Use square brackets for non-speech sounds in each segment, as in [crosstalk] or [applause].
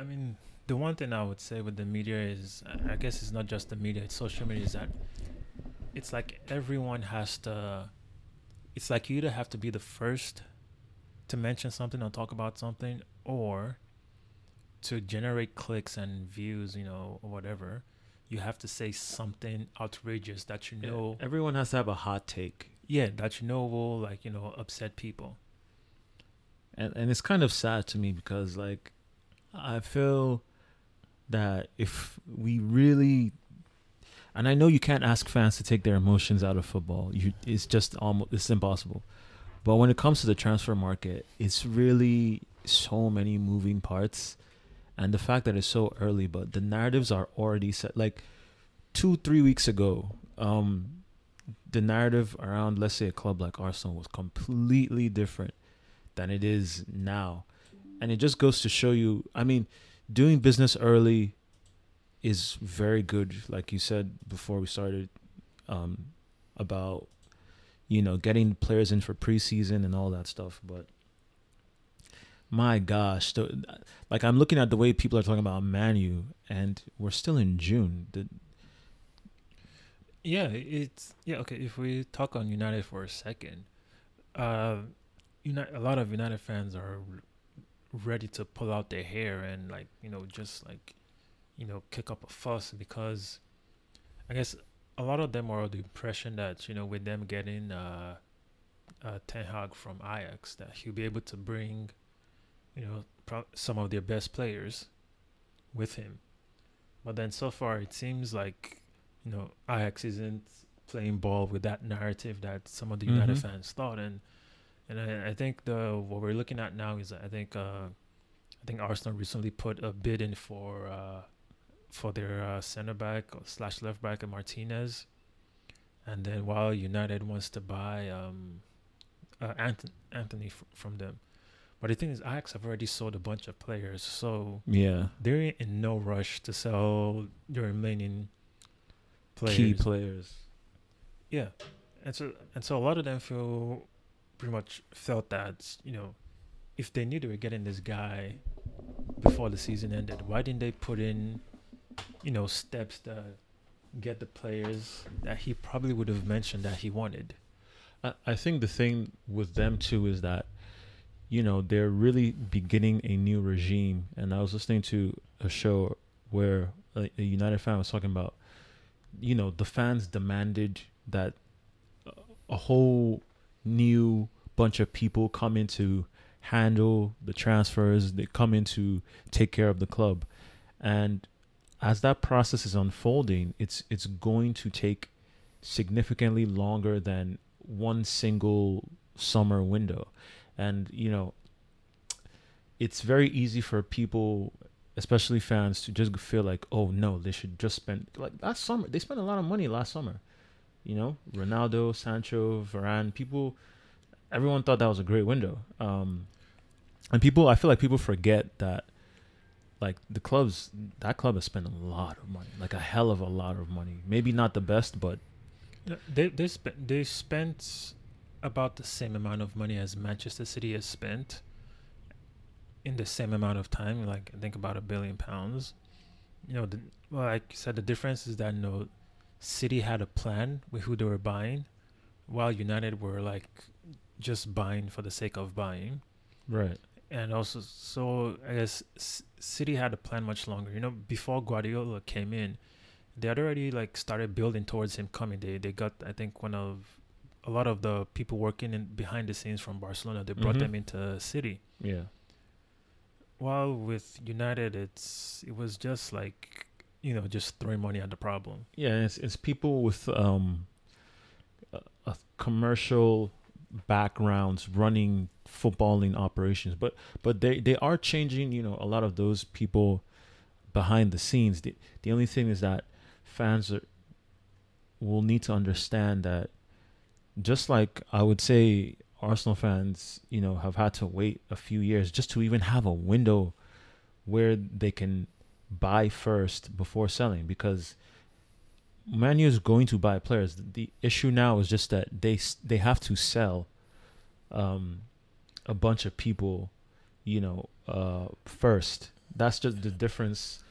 I mean, the one thing I would say with the media is, I guess it's not just the media; it's social media. Is that it's like everyone has to. It's like you either have to be the first to mention something or talk about something, or to generate clicks and views, you know, or whatever. You have to say something outrageous that you know. Everyone has to have a hot take. Yeah, that you know will like you know upset people. And and it's kind of sad to me because like I feel that if we really and I know you can't ask fans to take their emotions out of football. You it's just almost it's impossible. But when it comes to the transfer market, it's really so many moving parts and the fact that it's so early but the narratives are already set like 2 3 weeks ago um the narrative around let's say a club like Arsenal was completely different than it is now. And it just goes to show you, I mean, doing business early is very good like you said before we started um about you know getting players in for preseason and all that stuff but my gosh the, like i'm looking at the way people are talking about manu and we're still in june the, Yeah, it's yeah okay. If we talk on United for a second, uh, United, a lot of United fans are ready to pull out their hair and like you know just like you know kick up a fuss because I guess a lot of them are the impression that you know with them getting uh, uh Ten Hag from Ajax that he'll be able to bring you know pro- some of their best players with him, but then so far it seems like you know Ajax isn't playing ball with that narrative that some of the United Mhm. fans thought and and I, I think the what we're looking at now is I think uh, I think Arsenal recently put a bid in for uh, for their uh, center back slash left back Martinez, and then while United wants to buy um, uh, Antony, Antony f- from them, but the thing is Ajax have already sold a bunch of players, so yeah. they're in no rush to sell their remaining players. key players. Yeah, and so and so a lot of them feel pretty much felt that you know if they knew they were getting this guy before the season ended, why didn't they put in you know steps to get the players that he probably would have mentioned that he wanted? I, I think the thing with them too is that, you know, they're really beginning a new regime. And I was listening to a show where a, a United fan was talking about, you know, the fans demanded that a- a whole new bunch of people come in to handle the transfers. They come in to take care of the club, and as that process is unfolding, it's it's going to take significantly longer than one single summer window. And, you know, it's very easy for people, especially fans, to just feel like, oh no, they should just spend like last summer. They spent a lot of money last summer. You know, Ronaldo, Sancho, Varane, people everyone thought that was a great window. Um and people I feel like people forget that like the clubs that club has spent a lot of money. Like a hell of a lot of money. Maybe not the best, but They they spent they spent about the same amount of money as Manchester City has spent in the same amount of time. Like I think about a billion pounds. You know, the, well, like you said, the difference is that know, City had a plan with who they were buying, while United were like just buying for the sake of buying. right. And also, so I guess C- City had a plan much longer. You know, before Guardiola came in, they had already like started building towards him coming. They they got I think one of a lot of the people working in behind the scenes from Barcelona. They brought Mhm. them into City. Yeah. While with United, it's it was just like you know just throwing money at the problem. Yeah, it's it's people with um a, a commercial backgrounds running footballing operations, but but they they are changing. You know, a lot of those people behind the scenes. The the only thing is that fans are, will need to understand that just like I would say Arsenal fans, you know, have had to wait a few years just to even have a window where they can buy first before selling because Manu is going to buy players. The issue now is just that they they have to sell um, a bunch of people, you know, uh, first that's just the difference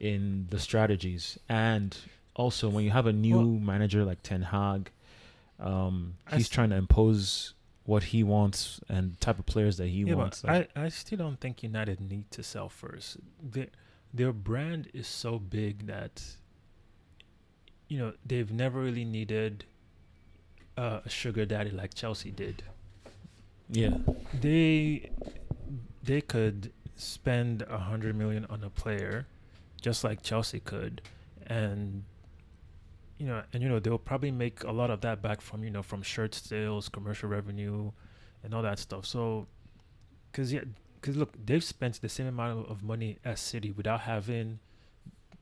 in the strategies. And also, when you have a new Well- manager like Ten Hag, um, he's s- trying to impose what he wants and type of players that he yeah, wants. Like, I, I still don't think United need to sell first. Their, their brand is so big that you know they've never really needed uh, a sugar daddy like Chelsea did. yeah, They they could spend a hundred million on a player, just like Chelsea could, and you know, and you know they'll probably make a lot of that back from you know from shirt sales, commercial revenue, and all that stuff. So, because yeah, because look, they've spent the same amount of money as City without having,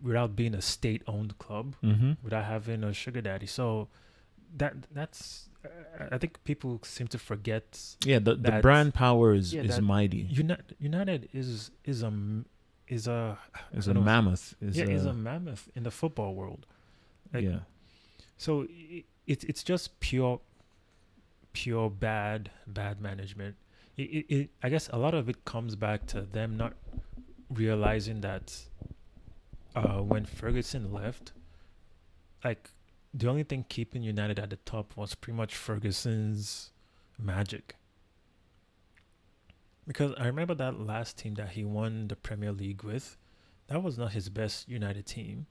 without being a state-owned club, mm-hmm. without having a sugar daddy. So, that that's I- I think people seem to forget yeah. The, the brand power is yeah, is mighty. United, United is is a is a Is I a don't know, mammoth. Is yeah, a, is a mammoth in the football world. like- yeah. So i it's it's just pure pure bad bad management. It, it, I guess a lot of it comes back to them not realizing that uh, when Ferguson left, like the only thing keeping United at the top was pretty much Ferguson's magic. Because I remember that last team that he won the Premier League with, that was not his best United team.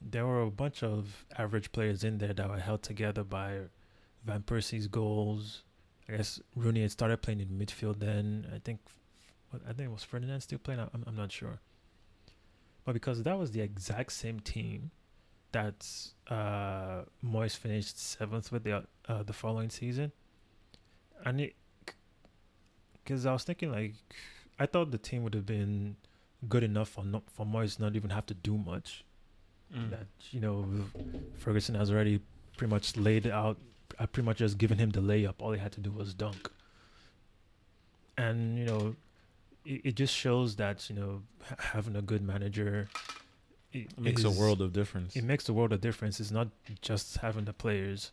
There were a bunch of average players in there that were held together by Van Persie's goals. I guess Rooney had started playing in midfield then. I think, I think it was Ferdinand still playing. I'm I'm not sure. But because that was the exact same team that uh, Moyes finished seventh with the uh, the following season, and it because I was thinking like I thought the team would have been good enough for not for Moyes not even have to do much. Mm. That you know Ferguson has already pretty much laid out. I pretty much just given him the layup. All he had to do was dunk. And you know, it, it just shows that you know having a good manager it makes a world of difference. It makes a world of difference. It's not just having the players.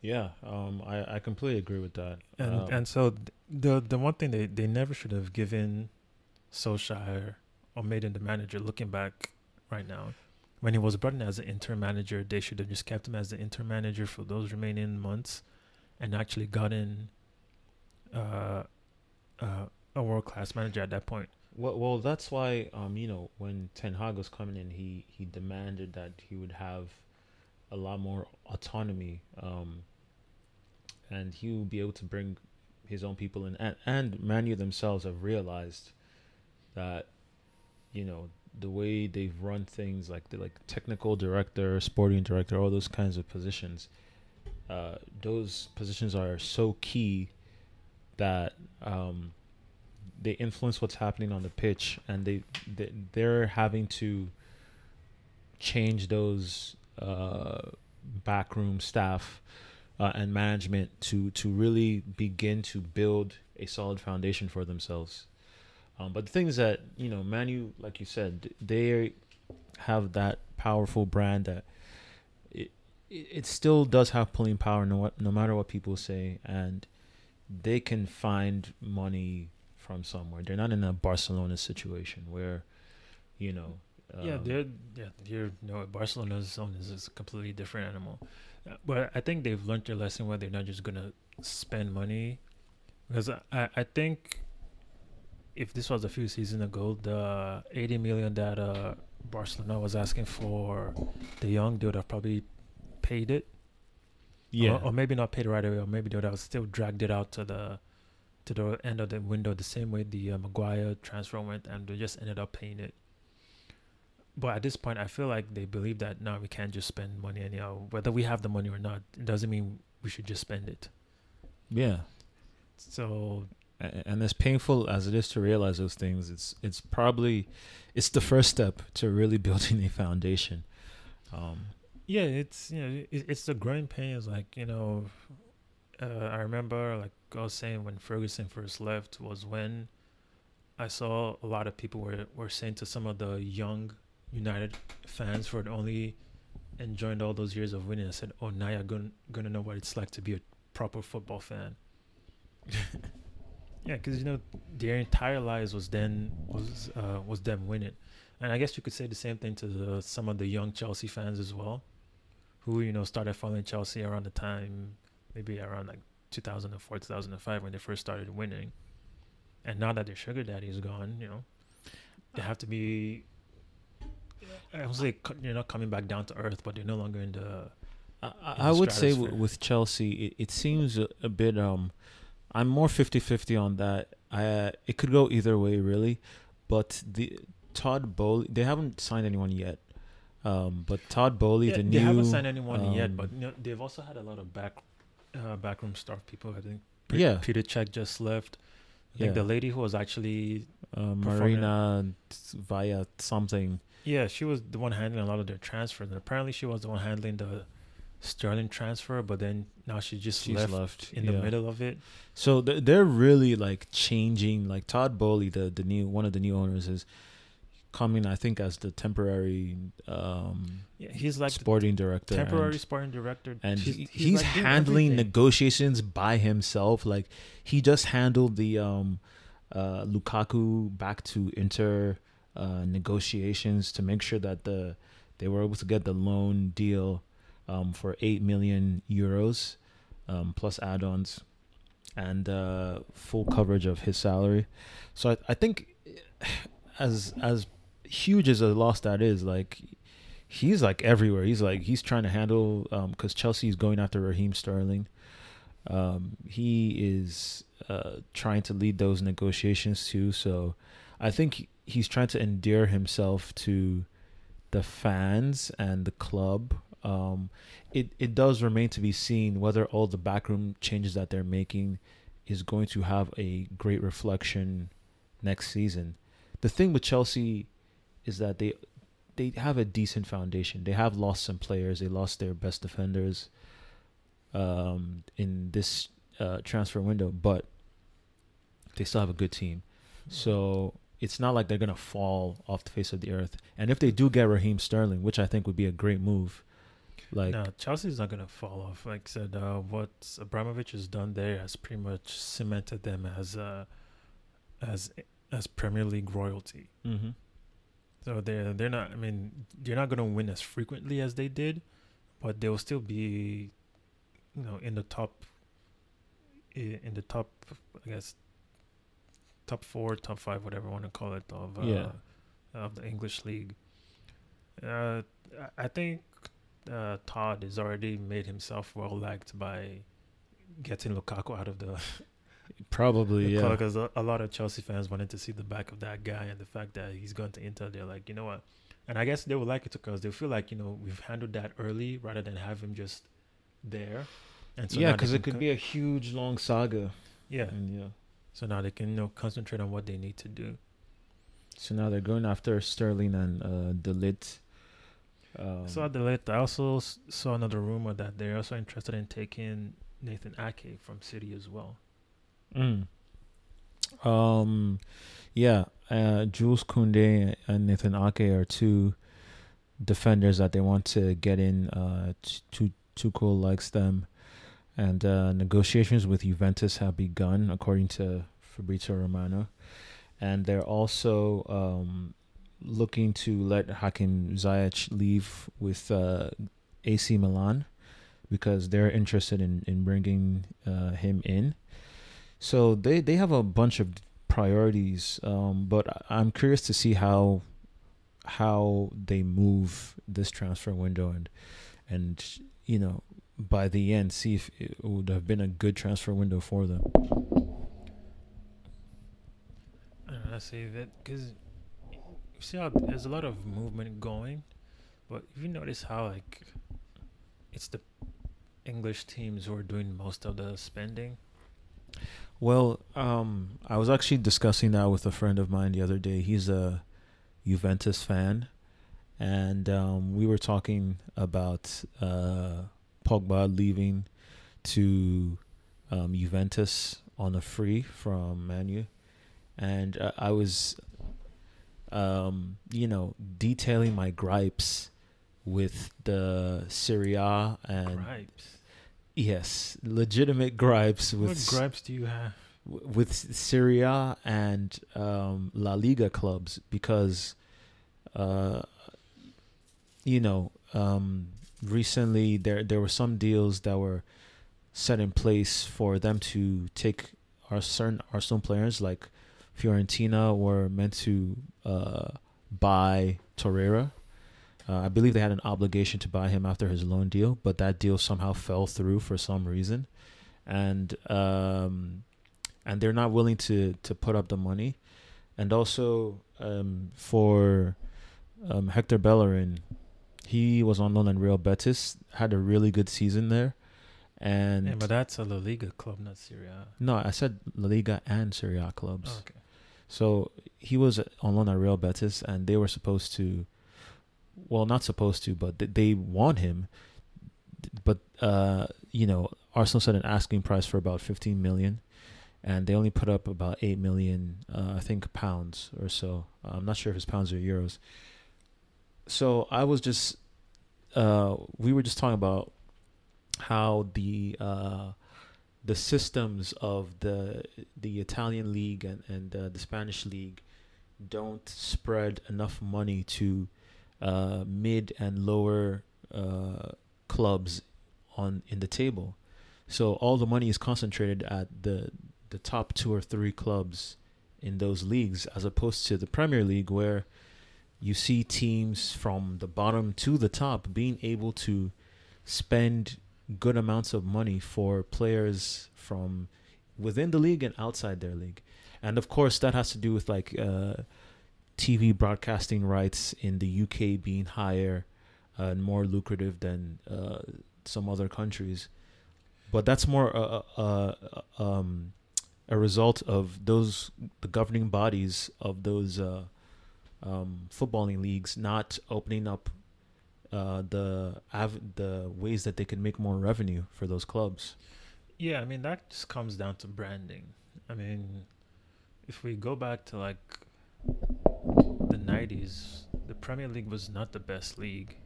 Yeah, um, I, I completely agree with that. And Um, and so the the one thing they, they never should have given Solskjaer or made him the manager. Looking back right now, when he was brought in as an interim manager, they should have just kept him as the interim manager for those remaining months, and actually gotten uh, uh, a world class manager at that point. Well, well, that's why um, you know, when Ten Hag was coming in, he he demanded that he would have a lot more autonomy, um, and he will be able to bring his own people in. And and Manu themselves have realized that, you know, the way they've run things, like the like technical director, sporting director, all those kinds of positions, uh, those positions are so key that um they influence what's happening on the pitch and they, they they're having to change those uh backroom staff uh, and management to to really begin to build a solid foundation for themselves um but the thing is that you know manu like you said they have that powerful brand that it it still does have pulling power no what no matter what people say and they can find money from somewhere. They're not in a Barcelona situation where, you know. yeah, um, they're yeah, you're no Barcelona's own is, a completely different animal. Uh, But I think they've learned their lesson where they're not just gonna spend money, because I I think if this was a few seasons ago, the 80 million that uh, Barcelona was asking for De Jong, they would have probably paid it. yeah. Or, or maybe not paid it right away, or maybe they would have still dragged it out to the to the end of the window the same way the uh, Maguire transfer went, and they just ended up paying it. But at this point, I feel like they believe that now we can't just spend money anyhow. Whether we have the money or not, it doesn't mean we should just spend it. yeah. So And as painful as it is to realize those things, it's it's probably it's the first step to really [laughs] building a foundation. Um, yeah, it's you know it, it's the growing pains. Like you know, uh, I remember like I was saying when Ferguson first left was when I saw a lot of people were were saying to some of the young United fans who had only enjoyed all those years of winning. I said, "Oh, now you're going gonna know what it's like to be a proper football fan." [laughs] Yeah, because you know their entire lives was then was uh, was them winning, and I guess you could say the same thing to the, some of the young Chelsea fans as well, who you know started following Chelsea around the time, maybe around like 2004, 2005 when they first started winning, and now that their sugar daddy is gone, you know, they have to be. I would say you're not coming back down to earth, but they're no longer in the. I, in I the would say w- with Chelsea, it, it seems a, a bit. Um, I'm more 50-50 on that. I uh, it could go either way, really. But the Todd Boehly, they haven't signed anyone yet. Um, but Todd Boehly, Yeah, the they new, haven't signed anyone yet, um, but you know, they've also had a lot of back, uh, backroom staff people. I think. Yeah. Petr Cech just left. I think Yeah. the lady who was actually uh, Marina via something. yeah, she was the one handling a lot of their transfers, and apparently she was the one handling the Sterling transfer. But then now she just She's left, left, in yeah. the middle of it. So th- they're really like changing. Like Todd Boehly, the the new one of the new owners, is coming. I think as the temporary um, Yeah, he's like sporting director. temporary and- sporting director, and He's- he's, he's, like, handling negotiations by himself. Like he just handled the um, uh, Lukaku back to Inter uh, negotiations to make sure that the they were able to get the loan deal um, for eight million euros um, plus add-ons and uh, full coverage of his salary. So I, I think [sighs] as as huge as a loss that is, like he's like everywhere. He's like he's trying to handle because Chelsea is going after Raheem Sterling. Um, he is uh, trying to lead those negotiations too. So I think he's trying to endear himself to the fans and the club. Um, it it does remain to be seen whether all the backroom changes that they're making is going to have a great reflection next season. The thing with Chelsea is that they they have a decent foundation. They have lost some players. They lost their best defenders um, in this uh, transfer window, but they still have a good team. So it's not like they're gonna fall off the face of the earth. And if they do get Raheem Sterling, which I think would be a great move, like no, Chelsea's not gonna fall off. Like I said, uh, what Abramovich has done there has pretty much cemented them as uh, as as Premier League royalty. mhm. So they're they're not. I mean, they're not gonna win as frequently as they did, but they'll still be, you know, in the top. In the top, I guess. Top four, top five, whatever you want to call it, of uh, Yeah. of the English league. Uh, I think uh, Todd has already made himself well liked by getting Lukaku out of the [laughs] probably yeah. because a, a lot of Chelsea fans wanted to see the back of that guy and the fact that he's going to Inter. They're like, you know what? And I guess they would like it because they feel like you know we've handled that early rather than have him just there. And so yeah, because it could co- be a huge long saga. yeah. And yeah. So now they can you know concentrate on what they need to do. So now they're going after Sterling and uh, De Ligt. Um, so at the late, I also saw another rumor that they're also interested in taking Nathan Ake from City as well. Mm. Um, yeah, uh, Jules Koundé and Nathan Ake are two defenders that they want to get in. Uh, T- Tuchel likes them, and uh, negotiations with Juventus have begun, according to Fabrizio Romano, and they're also um, looking to let Hakim Ziyech leave with uh, AC Milan because they're interested in in bringing uh, him in. So they they have a bunch of priorities, um, but I'm curious to see how how they move this transfer window and and you know by the end see if it would have been a good transfer window for them. I say that because you see how there's a lot of movement going, but if you notice how like it's the English teams who are doing most of the spending. Well, um, I was actually discussing that with a friend of mine the other day. He's a Juventus fan, and um, we were talking about uh, Pogba leaving to um, Juventus on a free from Manu, and uh, I was, um, you know, detailing my gripes with the Serie A and gripes. yes, legitimate gripes with What gripes do you have? with Serie A and um, La Liga clubs because, uh, you know, um, recently there there were some deals that were set in place for them to take our certain Arsenal players like Fiorentina were meant to uh, buy Torreira. Uh, I believe they had an obligation to buy him after his loan deal, but that deal somehow fell through for some reason, and um, and they're not willing to to put up the money, and also um, for um, Hector Bellerin, he was on loan at Real Betis, had a really good season there, and Yeah, but that's a La Liga club, not Serie A. no, I said La Liga and Serie A clubs. Oh, okay. So he was on loan at Real Betis, and they were supposed to, well, not supposed to, but th- they want him. But uh, you know, Arsenal set an asking price for about fifteen million, and they only put up about eight million, uh, I think, pounds or so. I'm not sure if it's pounds or euros. So I was just, uh, we were just talking about how the uh, the systems of the the Italian league and and uh, the Spanish league don't spread enough money to uh, mid and lower uh, clubs on in the table. So all the money is concentrated at the the top two or three clubs in those leagues, as opposed to the Premier League, where you see teams from the bottom to the top being able to spend good amounts of money for players from within the league and outside their league. And of course, that has to do with like uh, TV broadcasting rights in the UK being higher and more lucrative than uh, some other countries. But that's more uh, uh, uh, um, a result of those the governing bodies of those uh, um, footballing leagues not opening up uh, the av- the ways that they can make more revenue for those clubs. Yeah, I mean that just comes down to branding. I mean, if we go back to like the '90s, the Premier League was not the best league,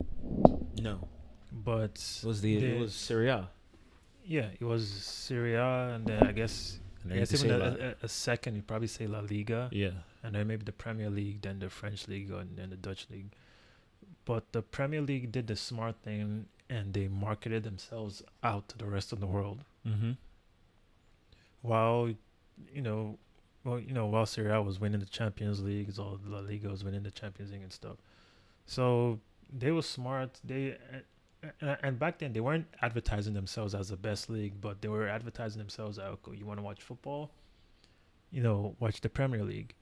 No, but it was the they- it was Serie A. yeah, it was Serie A, and then I guess And I then you guess even a, a, a second, you'd probably say La Liga, yeah, and then maybe the Premier League, then the French league, and then the Dutch league. But the Premier League did the smart thing, and they marketed themselves out to the rest of the world. mm-hmm. while you know well you know while Serie A was winning the Champions League all La Liga was winning the Champions League and stuff so they were smart they and, and back then they weren't advertising themselves as the best league but they were advertising themselves as okay you want to watch football you know watch the Premier League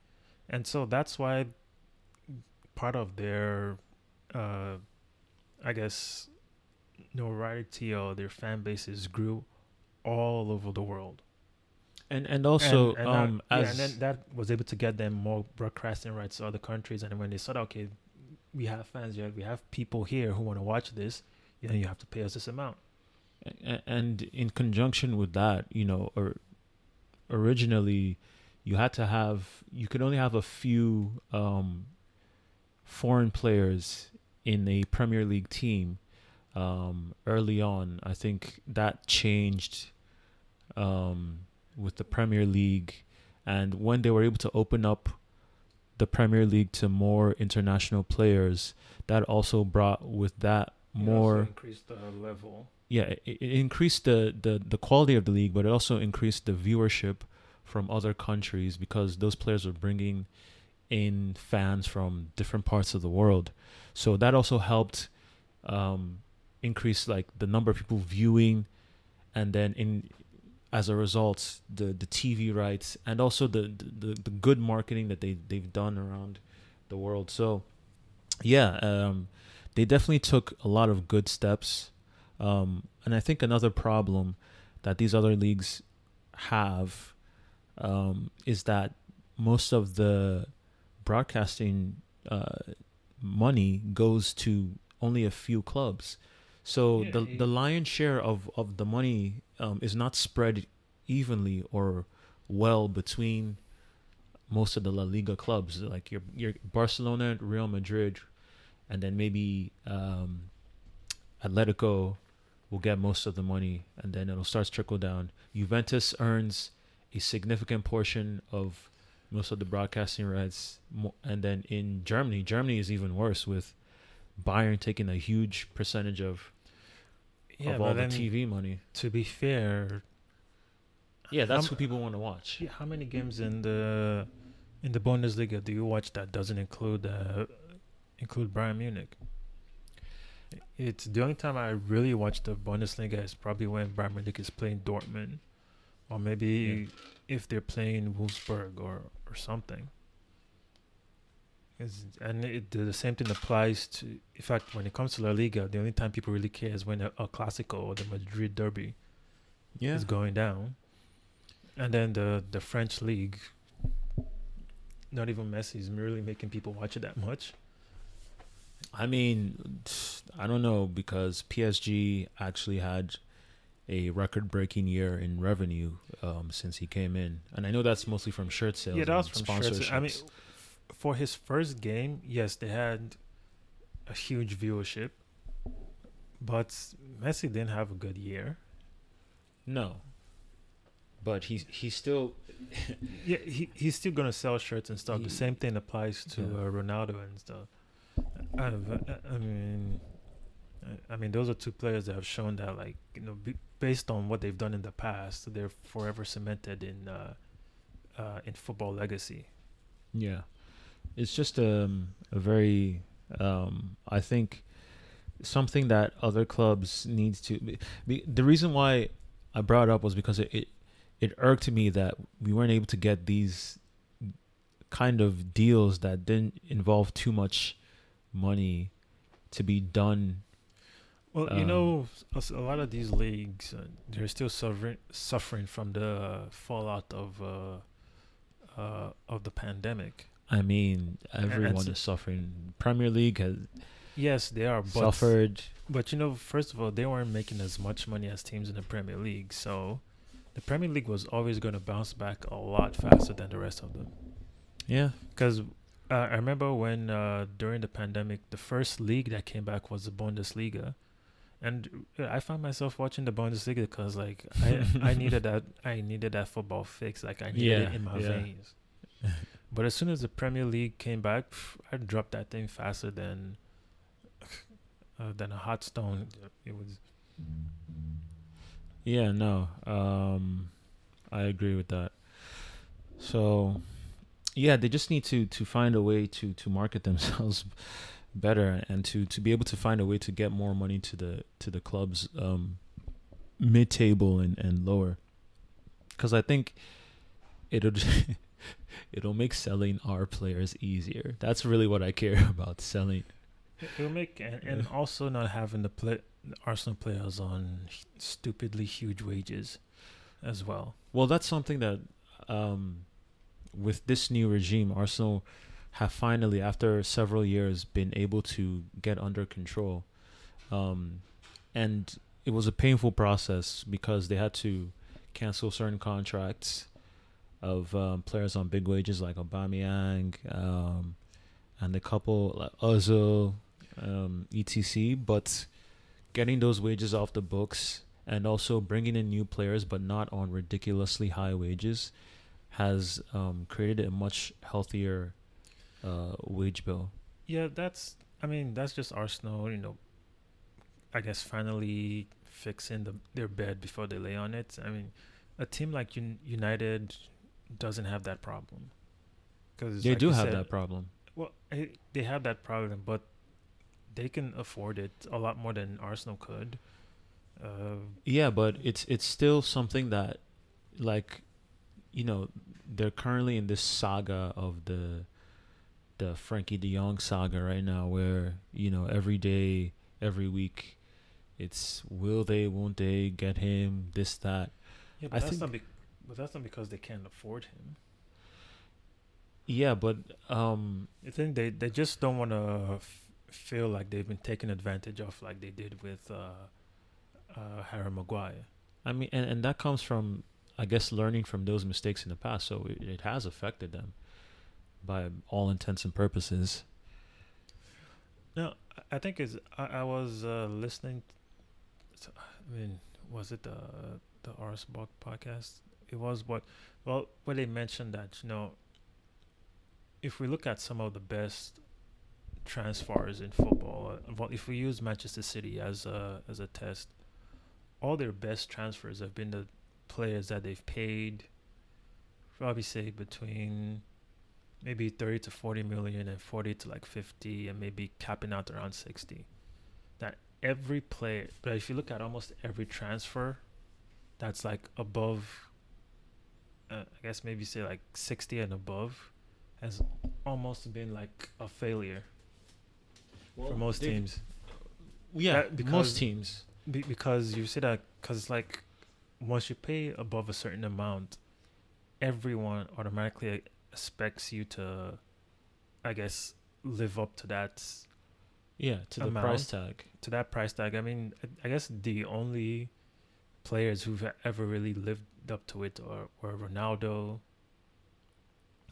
and so that's why part of their uh I guess notoriety or their fan bases grew all over the world and and also and, and um that, as yeah, and then that was able to get them more broadcasting rights to other countries. And when they said, okay, we have fans here, we have people here who want to watch this, you know, you have to pay us this amount. And in conjunction with that you know or originally you had to have you could only have a few um foreign players in a premier league team um early on i think that changed um with the premier league and when they were able to open up the premier league to more international players that also brought with that more increased the level. yeah, it, it increased the, the the quality of the league, but it also increased the viewership from other countries because those players were bringing in fans from different parts of the world. So that also helped um, increase like the number of people viewing, and then in as a result, the the TV rights and also the the, the good marketing that they they've done around the world. So yeah, um, they definitely took a lot of good steps. Um, and I think another problem that these other leagues have um, is that most of the broadcasting uh, money goes to only a few clubs. So Yeah, the it- the lion's share of, of the money um, is not spread evenly or well between most of the La Liga clubs, like your your Barcelona, Real Madrid, and then maybe um, Atletico will get most of the money, and then it'll start to trickle down. Juventus earns a significant portion of most of the broadcasting rights. And then in Germany, Germany is even worse with Bayern taking a huge percentage of, Yeah, of all the TV money. to be fair, Yeah, that's How who people want to watch. yeah, how many games in the in the Bundesliga do you watch that doesn't include uh, include Bayern Munich? It's the only time I really watch the Bundesliga is probably when Bayern Munich is playing Dortmund, or maybe if they're playing Wolfsburg or or something. It's, and it, the same thing applies to. In fact, when it comes to La Liga, the only time people really care is when a, a Clasico or the Madrid Derby Yeah. is going down. And then the the French league, not even Messi is merely making people watch it that much. I mean, I don't know because PSG actually had a record-breaking year in revenue um, since he came in, and I know that's mostly from shirt sales. yeah, that was from shirts. I mean, for his first game, yes, they had a huge viewership, but Messi didn't have a good year. no, but he's he's still [laughs] Yeah, he he's still gonna sell shirts and stuff. He- the same thing applies to Yeah. uh, Ronaldo and stuff. I, I mean, I- I mean, those are two players that have shown that, like, you know, be, based on what they've done in the past, they're forever cemented in uh, uh, in football legacy. Yeah, it's just um, a very um, I think something that other clubs needs to. Be, be, the reason why I brought up was because it, it it irked me that we weren't able to get these kind of deals that didn't involve too much money to be done. Well, you Um, know, a lot of these leagues, uh, they're still suffering suffering from the fallout of uh, uh, of the pandemic. I mean, everyone is suffering. Premier League has Yes, they are, but suffered. But you know, first of all, they weren't making as much money as teams in the Premier League, so the Premier League was always going to bounce back a lot faster than the rest of them. Yeah, Because uh, I remember when uh, during the pandemic, the first league that came back was the Bundesliga, and uh, I found myself watching the Bundesliga because like I [laughs] I needed that I needed that football fix, like I needed Yeah, it in my yeah. veins. But as soon as the Premier League came back, pff, I dropped that thing faster than uh, than a hot stone. It was Yeah, no. Um I agree with that. So yeah, they just need to to find a way to to market themselves [laughs] better and to to be able to find a way to get more money to the to the clubs um mid table and and lower. Cuz I think it'll [laughs] it'll make selling our players easier. That's really what I care [laughs] about selling. It- It'll make and, and also not having the play Arsenal players on stupidly huge wages, as well. Well, that's something that um, with this new regime, Arsenal have finally, after several years, been able to get under control. Um, and it was a painful process because they had to cancel certain contracts of um, players on big wages like Aubameyang um, and a couple like Ozil, um, etc. But getting those wages off the books and also bringing in new players, but not on ridiculously high wages, has um, created a much healthier uh, wage bill. Yeah, that's. I mean, that's just Arsenal. You know, I guess finally fixing the their bed before they lay on it. I mean, a team like Un- United doesn't have that problem. Because They do have that problem. Well, eh, they have that problem, but they can afford it a lot more than Arsenal could. Uh, Yeah, but it's it's still something that, like, you know, they're currently in this saga of the, the Frenkie De Jong saga right now, where you know every day, every week, it's will they, won't they get him, this that. yeah, I but that's think- not. Be- but that's not because they can't afford him. Yeah, but um, I think they they just don't want to f- feel like they've been taken advantage of, like they did with uh, uh, Harry Maguire. I mean, and, and that comes from, I guess, learning from those mistakes in the past. So it, it has affected them by all intents and purposes. No, I- think is I, I was uh, listening. To, I mean, was it the the Ars podcast? it was what well when they mentioned that you know if we look at some of the best transfers in football, uh, well, if we use Manchester City as a as a test, all their best transfers have been the players that they've paid. Probably say between maybe 30 to 40 million and 40 to like 50 and maybe capping out around 60 that every player but if you look at almost every transfer that's like above uh, i guess maybe say like 60 and above has almost been like a failure for most teams Yeah, That- because- most teams. Be- because you see that because like once you pay above a certain amount everyone automatically expects you to i guess live up to that Yeah, to the price tag. to that price tag i mean i, guess the only players who've ever really lived up to it are, were ronaldo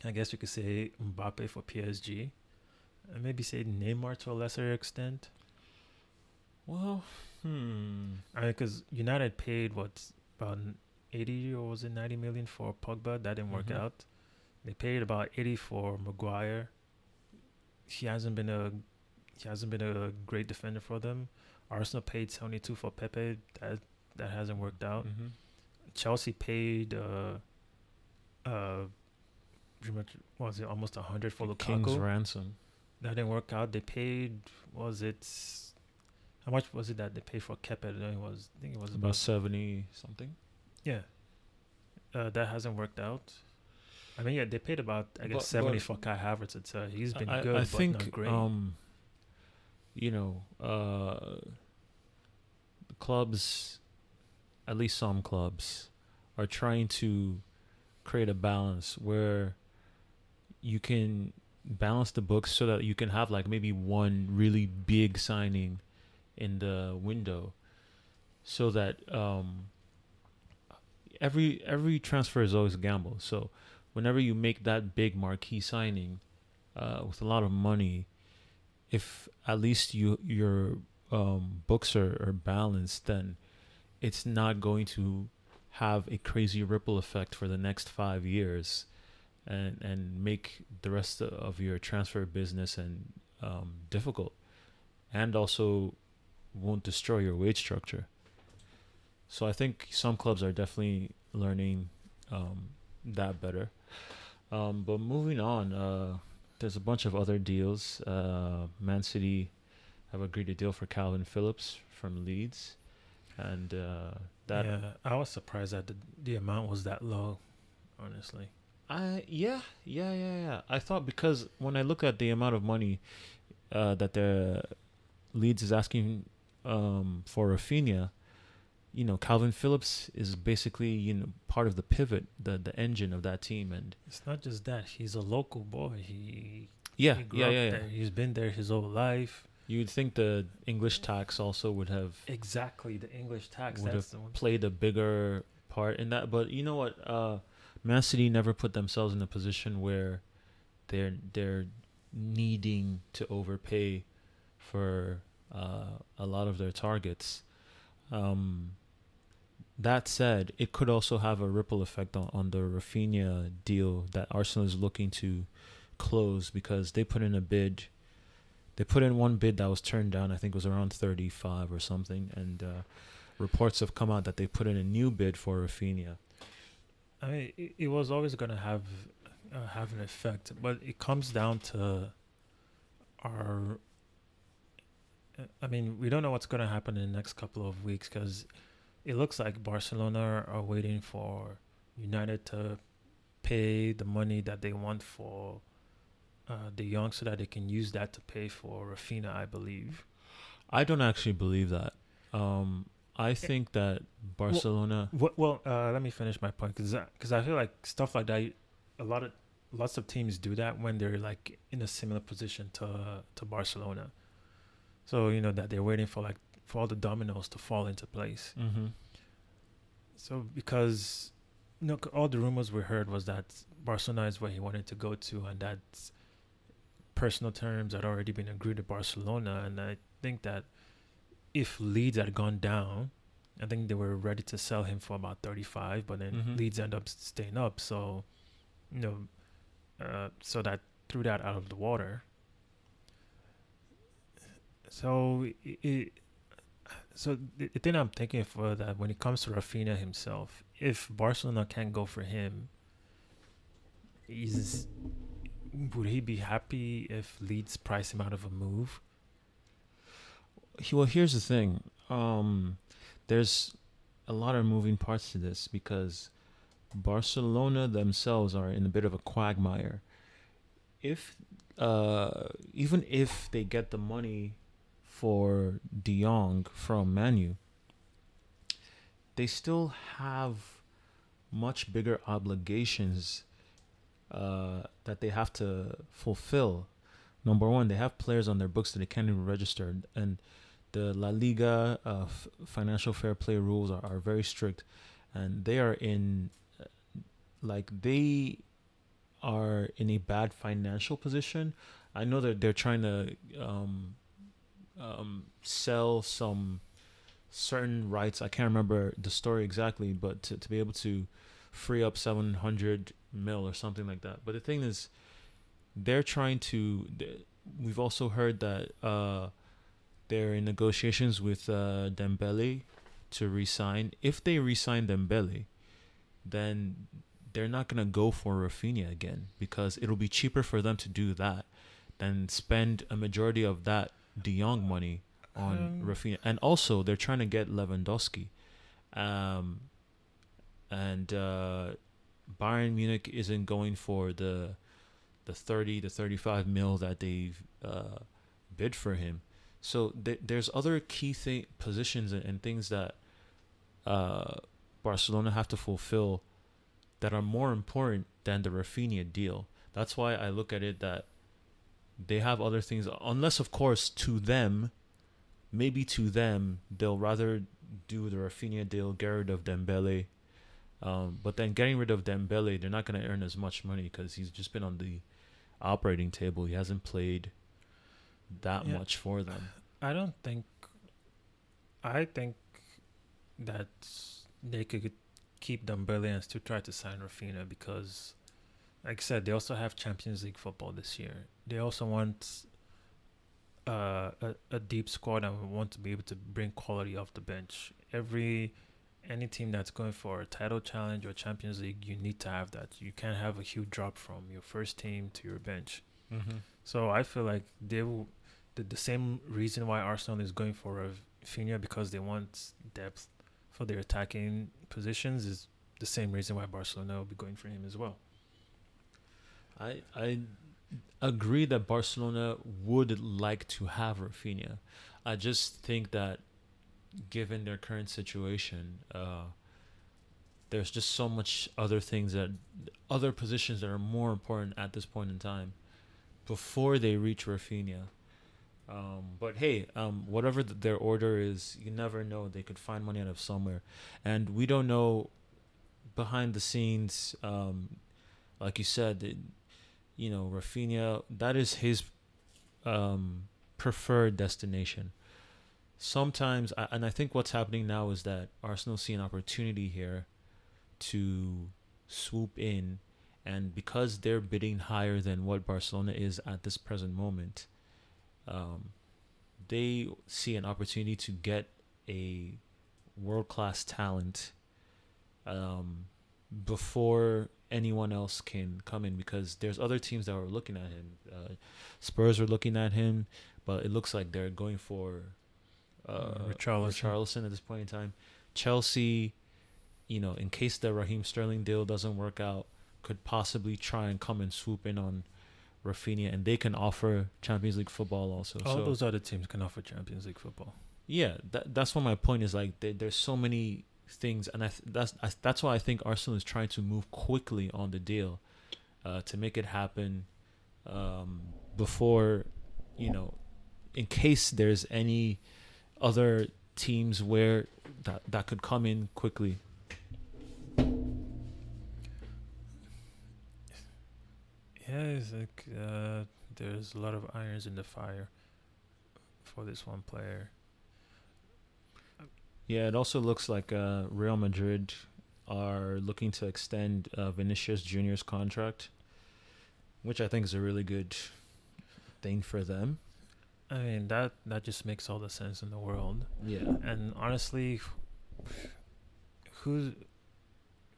i guess you could say mbappe for psg and maybe say neymar to a lesser extent Well, hmm. I mean, because United paid what about eighty or was it ninety million for Pogba? That didn't work Mhm. out. They paid about eighty for Maguire. He hasn't been a he hasn't been a great defender for them. Arsenal paid seventy two for Pepe. That that hasn't worked out. Mhm. Chelsea paid uh uh pretty much what was it almost a hundred for The Lukaku. King's ransom. that didn't work out. They paid was it how much was it that they paid for Kepa? It was I think it was About seventy something. Yeah. Uh, that hasn't worked out. I mean, yeah, they paid about I guess But- seventy but- for Kai Havertz. Uh, he's been I, good, I but think not great. um you know, uh clubs at least some clubs are trying to create a balance where you can balance the books so that you can have like maybe one really big signing in the window so that um every every transfer is always a gamble so whenever you make that big marquee signing uh, with a lot of money, if at least you your um, books are, are balanced, then it's not going to have a crazy ripple effect for the next five years, and and make the rest of your transfer business and um, difficult, and also won't destroy your wage structure. So I think some clubs are definitely learning um, that better. Um, but moving on, uh, there's a bunch of other deals. Uh, Man City have agreed a deal for Kalvin Phillips from Leeds, and uh, that yeah, I was surprised that the, the amount was that low. Honestly, I yeah yeah yeah yeah. I thought because when I look at the amount of money uh, that the Leeds is asking um, for Raphinha, you know, Kalvin Phillips is basically you know part of the pivot, the the engine of that team, and it's not just that he's a local boy. He yeah he grew yeah up yeah yeah. there. He's been there his whole life. You'd think the English tax also would have Exactly, the English tax. Would That's the one. played a bigger part in that. But you know what? Uh, Man City never put themselves in a position where they're they're needing to overpay for uh, a lot of their targets. Um, that said, it could also have a ripple effect on, on the Raphinha deal that Arsenal is looking to close because they put in a bid. They put in one bid that was turned down. I think it was around thirty-five or something, and uh, reports have come out that they put in a new bid for Raphinha. I mean, it, it was always going to have uh, have an effect, but it comes down to our. Uh, I mean, we don't know what's going to happen in the next couple of weeks because it looks like Barcelona are waiting for United to pay the money that they want for uh, De Jong, so that they can use that to pay for Raphinha, I believe. I don't actually believe that. Um, I think that Barcelona. What, well, uh, let me finish my point because because I feel like stuff like that, a lot of lots of teams do that when they're like in a similar position to to Barcelona. So you know that they're waiting for like for all the dominoes to fall into place. hmm So because you know, all the rumors we heard was that Barcelona is where he wanted to go to, and that personal terms had already been agreed to Barcelona. And I think that if Leeds had gone down, I think they were ready to sell him for about 35, but then Mhm. Leeds end up staying up. So, you know, uh, so that threw that out of the water. So, it, so the, the thing I'm thinking for that when it comes to Raphinha himself, if Barcelona can't go for him, is would he be happy if Leeds price him out of a move? He- well here's the thing um there's a lot of moving parts to this because barcelona themselves are in a bit of a quagmire if uh even if they get the money for de jong from manu they still have much bigger obligations uh that they have to fulfill. Number one they have players on their books that they can't even register. And the La Liga uh, f- financial fair play rules are, are very strict, and they are in, uh, like they are in a bad financial position. I know that they're trying to um, um, sell some certain rights. I can't remember the story exactly, but to, to be able to free up 700 mil or something like that. But the thing is, they're trying to. We've also heard that uh, they're in negotiations with uh, Dembele to resign. If they resign Dembele, then they're not gonna go for Raphinha again because it'll be cheaper for them to do that than spend a majority of that De Jong money on Um, Raphinha. And also, they're trying to get Lewandowski, um, and uh, Bayern Munich isn't going for the the thirty to thirty five mil that they've uh, bid for him. So th- there's other key thing positions and, and things that uh, Barcelona have to fulfill that are more important than the Raphinha deal. That's why I look at it that they have other things, unless of course to them, maybe to them they'll rather do the Raphinha deal, get rid of Dembele. Um, but then getting rid of Dembele, they're not going to earn as much money because he's just been on the operating table. He hasn't played that Yeah. much for them. I don't think. I think that they could keep Dembele and still try to sign Raphinha because, like I said, they also have Champions League football this year. They also want uh, a a deep squad and want to be able to bring quality off the bench. Every any team that's going for a title challenge or Champions League, you need to have that. You can't have a huge drop from your first team to your bench. Mm-hmm. So I feel like they will. The, the same reason why Arsenal is going for Raphinha because they want depth for their attacking positions is the same reason why Barcelona will be going for him as well. I I agree that Barcelona would like to have Raphinha. I just think that given their current situation, uh, there's just so much other things that other positions that are more important at this point in time before they reach Raphinha. Um, but hey, um, whatever th- their order is, you never know. They could find money out of somewhere, and we don't know behind the scenes. Um, like you said, you know, Raphinha, that is his um, preferred destination. Sometimes, and I think what's happening now is that Arsenal see an opportunity here to swoop in, and because they're bidding higher than what Barcelona is at this present moment, um, they see an opportunity to get a world class talent um, before anyone else can come in because there's other teams that are looking at him. Uh, Spurs are looking at him, but it looks like they're going for uh, Richarlison. Richarlison at this point in time. Chelsea, you know, in case the Raheem Sterling deal doesn't work out, could possibly try and come and swoop in on Raphinha, and they can offer Champions League football also. All so those other teams can offer Champions League football. yeah, that, that's what my point is. Like, there, there's so many things, and I th- that's I, that's why I think Arsenal is trying to move quickly on the deal, uh, to make it happen, um, before, you know, in case there's any other teams where that that could come in quickly. Yeah, it's like uh, there's a lot of irons in the fire for this one player. Yeah, it also looks like uh, Real Madrid are looking to extend uh, Vinicius Junior's contract, which I think is a really good thing for them. I mean that that just makes all the sense in the world. Yeah. And honestly, who's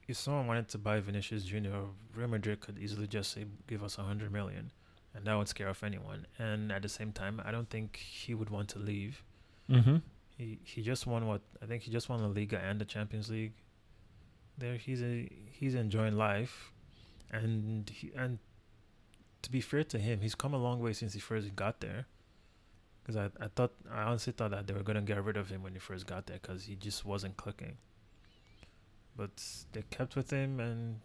if someone wanted to buy Vinicius Junior, Real Madrid could easily just say give us a hundred million, and that would scare off anyone. And at the same time, I don't think he would want to leave. Mm-hmm. He he just won what I think he just won the Liga and the Champions League. There he's a he's enjoying life, and he and to be fair to him, he's come a long way since he first got there. Because I, I thought I honestly thought that they were gonna get rid of him when he first got there because he just wasn't clicking. But they kept with him and,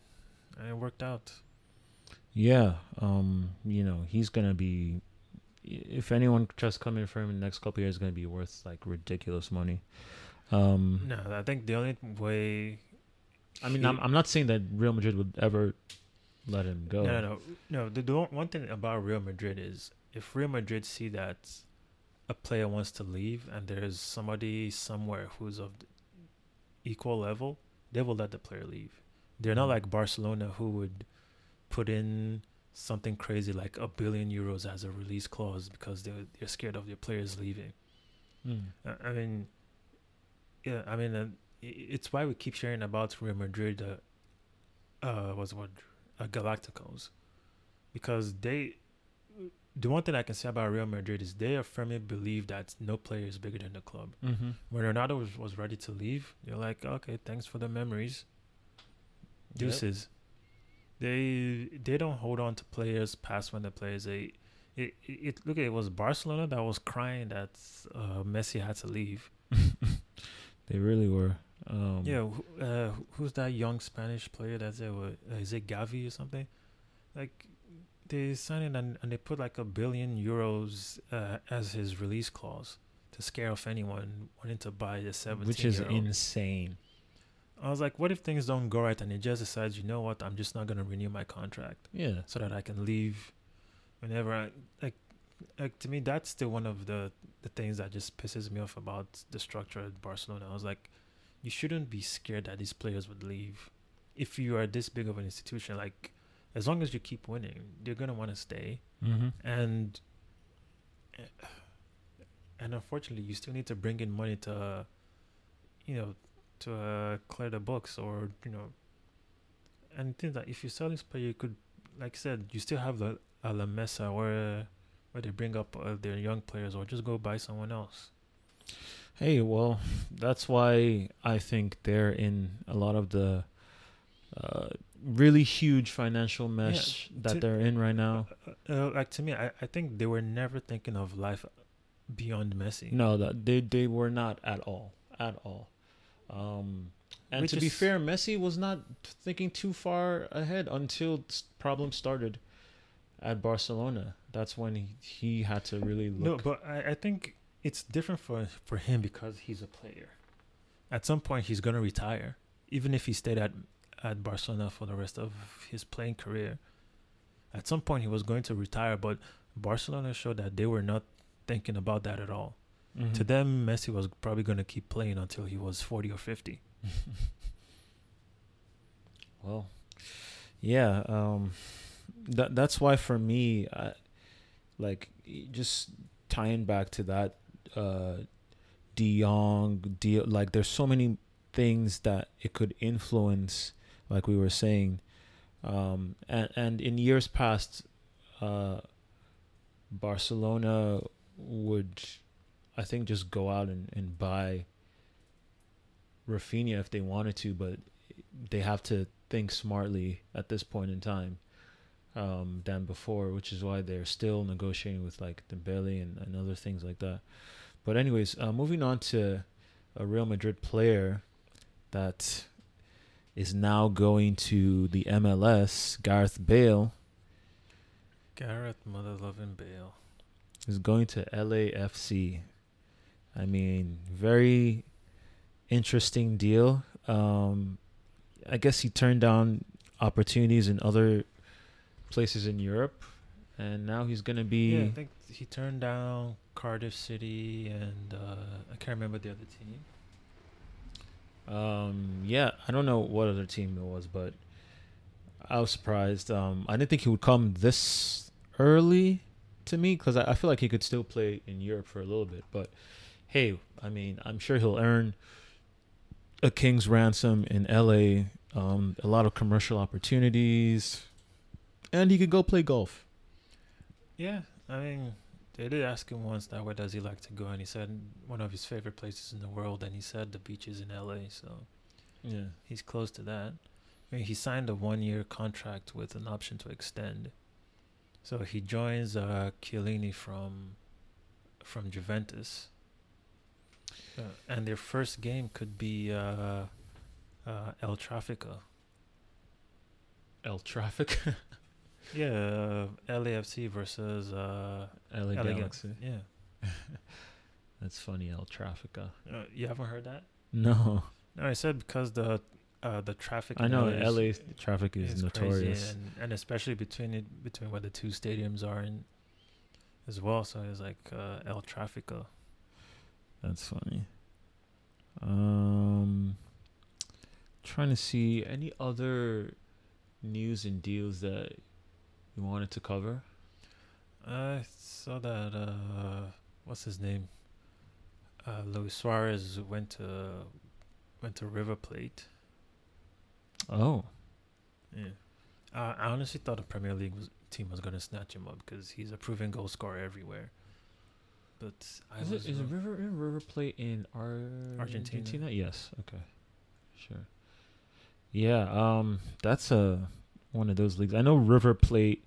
and it worked out. Yeah. Um. You know, he's gonna be. If anyone tries coming for him in the next couple of years, going to be worth like ridiculous money. Um. No, I think the only way. I mean, he- I'm I'm not saying that Real Madrid would ever let him go. No, no, no. No, the, the one- thing about Real Madrid is if Real Madrid see that a player wants to leave and there's somebody somewhere who's of equal level, they will let the player leave. They're not Mhm. like Barcelona who would put in something crazy like a billion euros as a release clause because they're, they're scared of their players leaving. Mm. I mean, yeah, I mean, uh, it's why we keep sharing about Real Madrid. Uh, uh was what uh, Galacticos, because they. The one thing I can say about Real Madrid is they firmly believe that no player is bigger than the club. Mm-hmm. When Ronaldo was, was ready to leave, they're like, okay, thanks for the memories. Deuces. They they don't hold on to players past when the players they it, it, it look it was Barcelona that was crying that uh, Messi had to leave. [laughs] They really were. Um, Yeah, uh, who's that young Spanish player that's there? Uh, is it Gavi or something? Like they signed and, and they put like a billion euros uh, as his release clause to scare off anyone wanting to buy the seventeen. which is insane. I was like, what if things don't go right and he just decides, you know what, I'm just not gonna renew my contract Yeah. so that I can leave whenever I like. Like to me, that's still one of the the things that just pisses me off about the structure at Barcelona. I was like, you shouldn't be scared that these players would leave. If you are this big of an institution, like as long as you keep winning, they're gonna want to stay. Mm-hmm. And and unfortunately, you still need to bring in money to, you know, to uh, clear the books or you know. anything that if you sell this player, you could, like I said, you still have the a La Masia where where they bring up uh, their young players or just go buy someone else. Hey, well, that's why I think they're in a lot of the uh, really huge financial mesh that to- they're in right now. Uh, uh, like to me, I, I think they were never thinking of life beyond Messi. No, that they they were not at all, at all. Um, and Which to be is- fair, Messi was not thinking too far ahead until problems started at Barcelona. That's when he, he had to really look. No, but I, I think it's different for for him because he's a player. At some point, he's gonna retire, even if he stayed at at Barcelona for the rest of his playing career. At some point, he was going to retire, but Barcelona showed that they were not thinking about that at all. Mhm. To them, Messi was probably going to keep playing until he was forty or fifty. [laughs] Well, yeah. Um, that that's why for me, I, like just tying back to that, uh, De Jong, De, like there's so many things that it could influence, like we were saying, um, and and in years past, uh, Barcelona would, I think, just go out and, and buy Raphinha if they wanted to, but they have to think smartly at this point in time um, than before, which is why they're still negotiating with like Dembele and, and other things like that. But anyways, uh, moving on to a Real Madrid player that is now going to the MLS, Gareth Bale Gareth, mother loving Bale. is going to LAFC. I mean, very interesting deal. Um, I guess he turned down opportunities in other places in Europe, and now he's gonna be. Yeah, I think he turned down Cardiff City and uh, I can't remember the other team. Um, yeah, I don't know what other team it was, but I was surprised. Um, I didn't think he would come this early to me because I, I feel like he could still play in Europe for a little bit. But hey, I mean, I'm sure he'll earn a king's ransom in LA. Um, a lot of commercial opportunities, and he could go play golf. Yeah, I mean, they did ask him once that where does he like to go, and he said one of his favorite places in the world, and he said the beaches in L.A. So Yeah. he's close to that. I mean, he signed a one-year contract with an option to extend. So he joins uh, Chiellini from from Juventus, uh, and their first game could be uh, uh, El Trafico. El Trafico? [laughs] Yeah, uh, LAFC versus uh, LA LA Galaxy. yeah. [laughs] That's funny, El Trafico. Uh, you haven't heard that? No, No, I said because the uh, the traffic. I know LA LA is- traffic is, is notorious. and, and especially between it between where the two stadiums are in, as well. So it's like uh, El Trafico. That's funny. Um, trying to see any other news and deals that you wanted to cover. I saw that. Uh, what's his name? Uh, Luis Suarez went to went to River Plate. Oh, Yeah. Uh, I honestly thought the Premier League was, team was gonna snatch him up because he's a proven goal scorer everywhere. But I is was it is wrong. River is River Plate in Ar- Argentina. Argentina? Yes. Okay. Sure. Yeah. Um. That's a one of those leagues. I know River Plate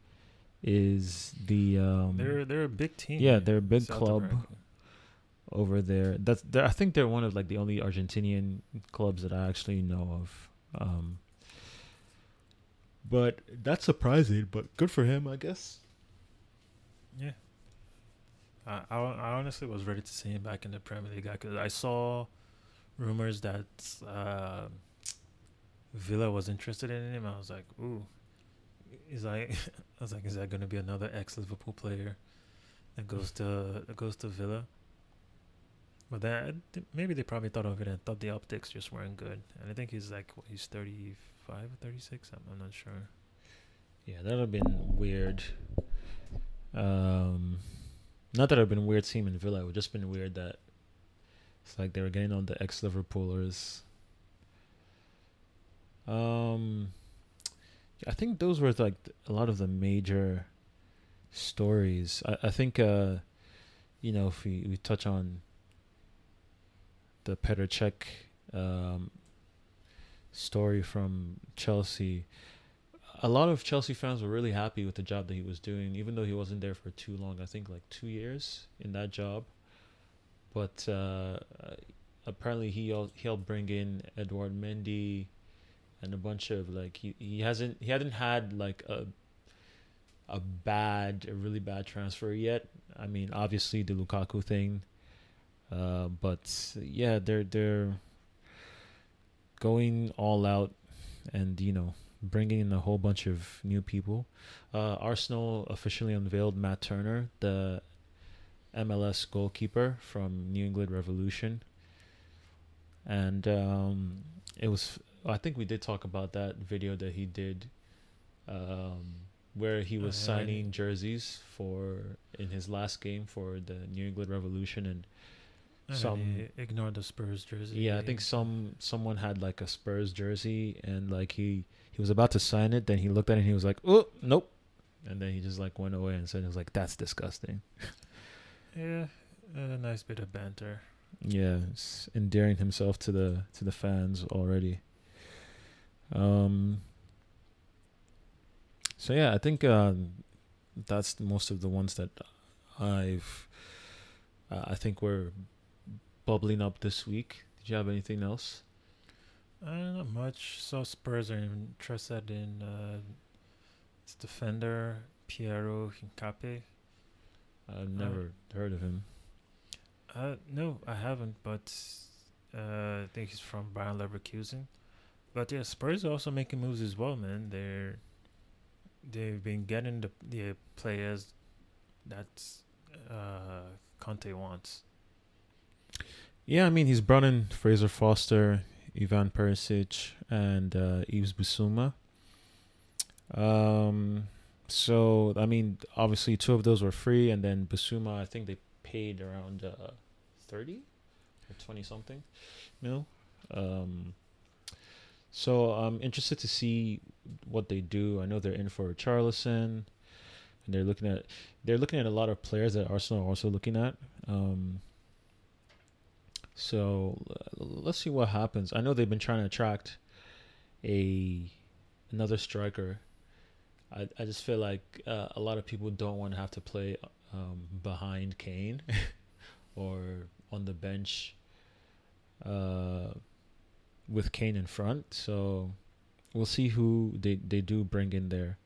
is the um. They're they're a big team. yeah, they're a big South club America. over there. That's they're, I think they're one of like the only Argentinian clubs that I actually know of. Um, but that's surprising, but good for him, I guess. Yeah. I, I honestly was ready to see him back in the Premier League because I saw rumors that uh, Villa was interested in him. I was like, ooh. Is like [laughs] I was like, is that going to be another ex Liverpool player that goes to that goes to Villa? But then maybe they probably thought of it and thought the optics just weren't good. And I think he's like what, he's thirty five or thirty six. I'm, I'm not sure. Yeah, that'd have been weird. Um, not that it'd been weird seeing him in Villa. It would just been weird that it's like they were getting on the ex Liverpoolers. Um, I think those were like a lot of the major stories. I, I think, uh, you know, if we, we touch on the Petr Cech um, story from Chelsea, a lot of Chelsea fans were really happy with the job that he was doing, even though he wasn't there for too long. I think like two years in that job. But uh, apparently he al- he helped bring in Edouard Mendy and a bunch of like he, he hasn't he hadn't had like a a bad a really bad transfer yet. I mean, obviously the Lukaku thing, uh, but yeah, they're they're going all out, and you know bringing in a whole bunch of new people. Uh, Arsenal officially unveiled Matt Turner, the MLS goalkeeper from New England Revolution, and um, it was. I think we did talk about that video that he did, um, where he was I signing jerseys for in his last game for the New England Revolution, and Some- ignored the Spurs jersey. yeah, I think some someone had like a Spurs jersey, and like he he was about to sign it, then he looked at it and he was like, "Oh, nope," and then he just like went away and said, "It was like that's disgusting." [laughs] Yeah, a nice bit of banter. Yeah, it's endearing himself to the to the fans already. Um. So yeah, I think um, that's most of the ones that I've. Uh, I think we're bubbling up this week. Did you have anything else? Uh, not much. So Spurs are interested in uh, its defender Piero Hincapié. I've never heard of him. Uh, no, I haven't, but uh, I think he's from Bayer Leverkusen. But yeah, Spurs are also making moves as well, man. They're they've been getting the the players that uh, Conte wants. Yeah, I mean he's brought in Fraser Forster. Ivan Perisic and uh, Yves Bissouma. Um, so I mean, obviously two of those were free, and then Bissouma, I think they paid around uh, thirty or twenty something mil. Um, so I'm interested to see what they do. I know they're in for Charlison, and they're looking at they're looking at a lot of players that Arsenal are also looking at. Um, so let's see what happens. I know they've been trying to attract a another striker. I I just feel like uh, a lot of people don't want to have to play um, behind Kane [laughs] or on the bench uh, with Kane in front. So we'll see who they, they do bring in there.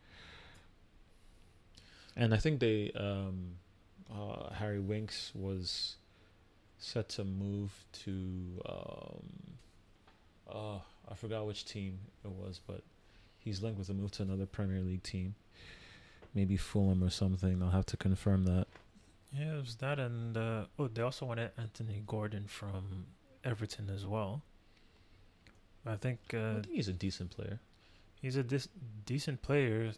And I think they um, uh, Harry Winks was set to move to um, oh I forgot which team it was, but he's linked with a move to another Premier League team, maybe Fulham or something. I'll have to confirm that. Yeah, it was that, and uh, oh, they also wanted Anthony Gordon from Everton as well. I think, uh, I think he's a decent player. he's a dis- decent player,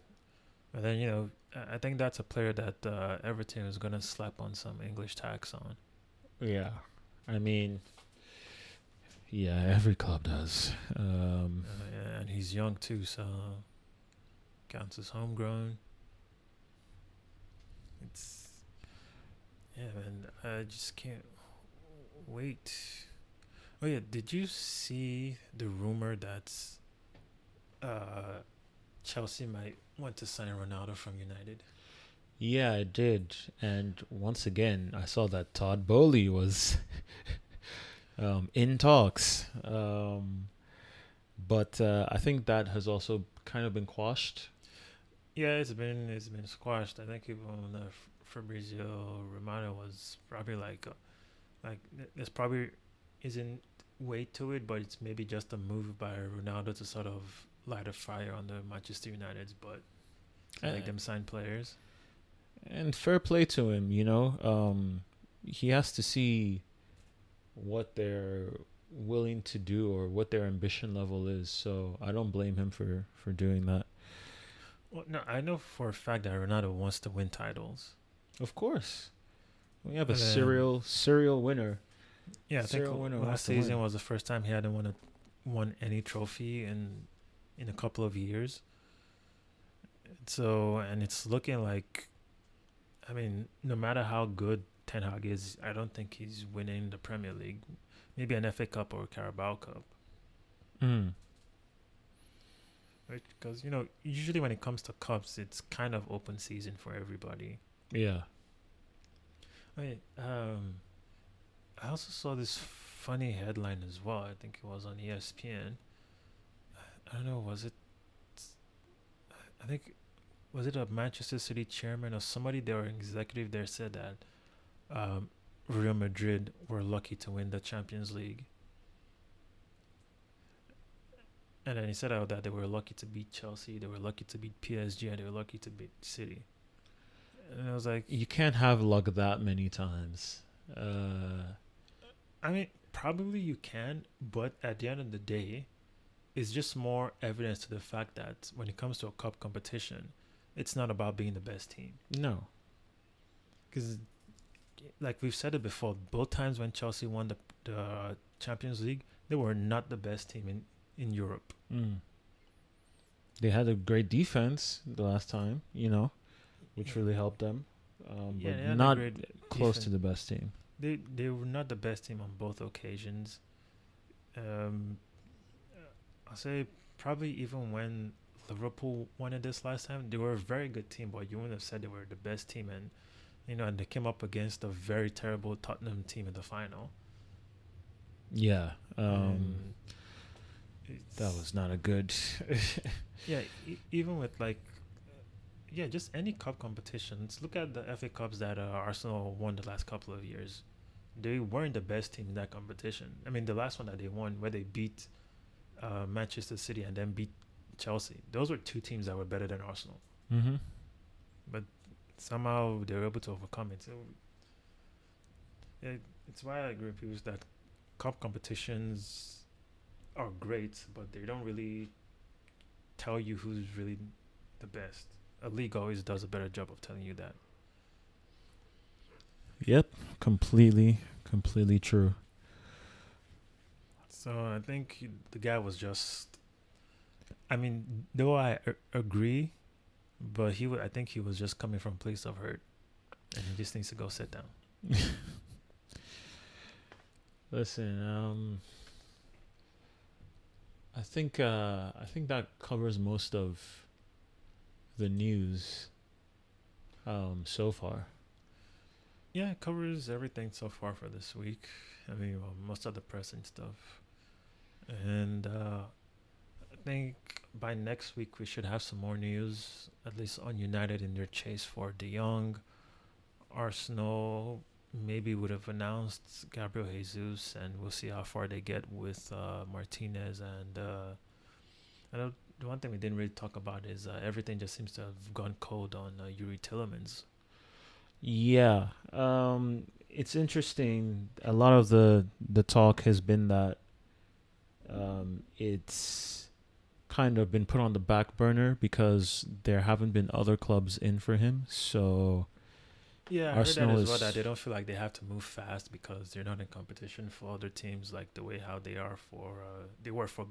and then you know I think that's a player that uh, Everton is gonna slap on some English tax on. Yeah, I mean, yeah, every club does. Um, Uh, yeah, and he's young too, so counts as homegrown. It's yeah, man. I just can't wait. Oh yeah, did you see the rumor that uh, Chelsea might want to sign Ronaldo from United? Yeah, I did, and once again, I saw that Todd Boehly was [laughs] um, in talks. Um, but uh, I think that has also kind of been quashed. Yeah, it's been it's been squashed. I think even uh, F- Fabrizio Romano was probably like, uh, like th- there's probably isn't weight to it, but it's maybe just a move by Ronaldo to sort of light a fire under Manchester United's butt, to make Uh, them sign players. And fair play to him you know? Um he has to see what they're willing to do or what their ambition level is. So i don't blame him for for doing that. Well, no, I know for a fact that Ronaldo wants to win titles. of course. We have a serial serial winner. Yeah, I think winner last season was the first time he hadn't won a, won any trophy in in a couple of years. So and it's looking like, I mean, no matter how good Ten Hag is, I don't think he's winning the Premier League. Maybe an FA Cup or a Carabao Cup, mm. right? Because you know, usually when it comes to cups, it's kind of open season for everybody. yeah Wait, um, I also saw this funny headline as well. I think it was on ESPN. I don't know, was it? I think was it a Manchester City chairman or somebody there, or executive there, said that um, Real Madrid were lucky to win the Champions League. And then he said out that they were lucky to beat Chelsea, they were lucky to beat PSG, and they were lucky to beat City. And I was like, you can't have luck that many times uh I mean, probably you can, but at the end of the day, it's just more evidence to the fact that when it comes to a cup competition, it's not about being the best team. no Because, like we've said it before, both times when Chelsea won the, the Champions League, they were not the best team in, in Europe. mm. they had a great defense the last time you know which really helped them um, Yeah, but not close defense. to the best team They they were not the best team on both occasions. Um, I'll say probably even when Liverpool won it this last time, they were a very good team, but you wouldn't have said they were the best team. And you know, and they came up against a very terrible Tottenham team in the final. yeah um that was not a good [laughs] yeah. E- even with like. Yeah, just any cup competitions. Look at the FA Cups that uh, Arsenal won the last couple of years. They weren't the best team in that competition. I mean, the last one that they won, where they beat uh, Manchester City and then beat Chelsea, those were two teams that were better than Arsenal. mm-hmm. But somehow they were able to overcome it. So, yeah, it's why I agree with is that cup competitions are great, but they don't really tell you who's really the best. A league always does a better job of telling you that. Yep, completely, completely true. So I think the guy was just. I mean, though I a- agree, but he, wa- I think he was just coming from a place of hurt, and he just needs to go sit down. [laughs] Listen, um, I think uh, I think that covers most of the news um, so far. Yeah, it covers everything so far for this week. I mean, well, most of the press and stuff, and uh, think by next week we should have some more news, at least on United in their chase for De Jong. Arsenal maybe would have announced Gabriel Jesus, and we'll see how far they get with uh, Martinez. And uh, I know the one thing we didn't really talk about is uh, everything just seems to have gone cold on uh, Youri Tielemans. Yeah, um, it's interesting. A lot of the the talk has been that um, it's kind of been put on the back burner because there haven't been other clubs in for him. So Yeah, I Arsenal heard that as well. That they don't feel like they have to move fast because they're not in competition for other teams like the way how they are for uh, they were for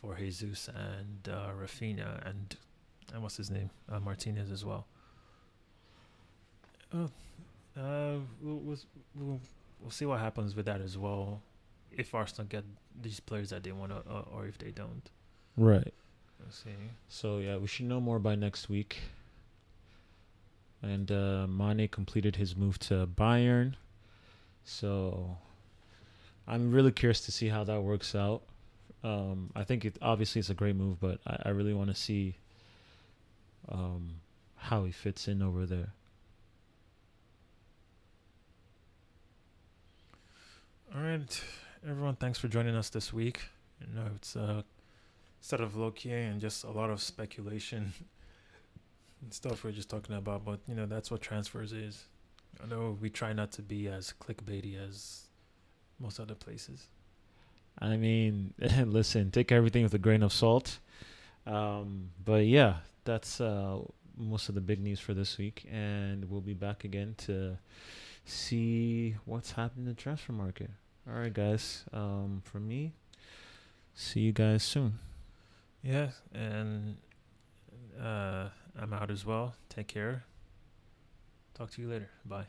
for Jesus and uh, Raphinha and and what's his name uh, Martinez as well. Uh, uh, we'll, we'll we'll we'll see what happens with that as well. If Arsenal get these players that they want to, uh, or if they don't, right. we'll see. So yeah, we should know more by next week. And uh, Mane completed his move to Bayern, so I'm really curious to see how that works out. Um, I think it obviously it's a great move, but I, I really want to see um, how he fits in over there. All right, everyone. Thanks for joining us this week. You know, it's uh, sort of low key and just a lot of speculation [laughs] and stuff we're just talking about. But you know, that's what transfers is. I know we try not to be as clickbaity as most other places. I mean, [laughs] listen, take everything with a grain of salt. Um, but yeah, that's uh, most of the big news for this week, and we'll be back again to see what's happening in the transfer market. All right, guys. Um, from me, see you guys soon. Yeah, and uh, I'm out as well. Take care. Talk to you later. Bye.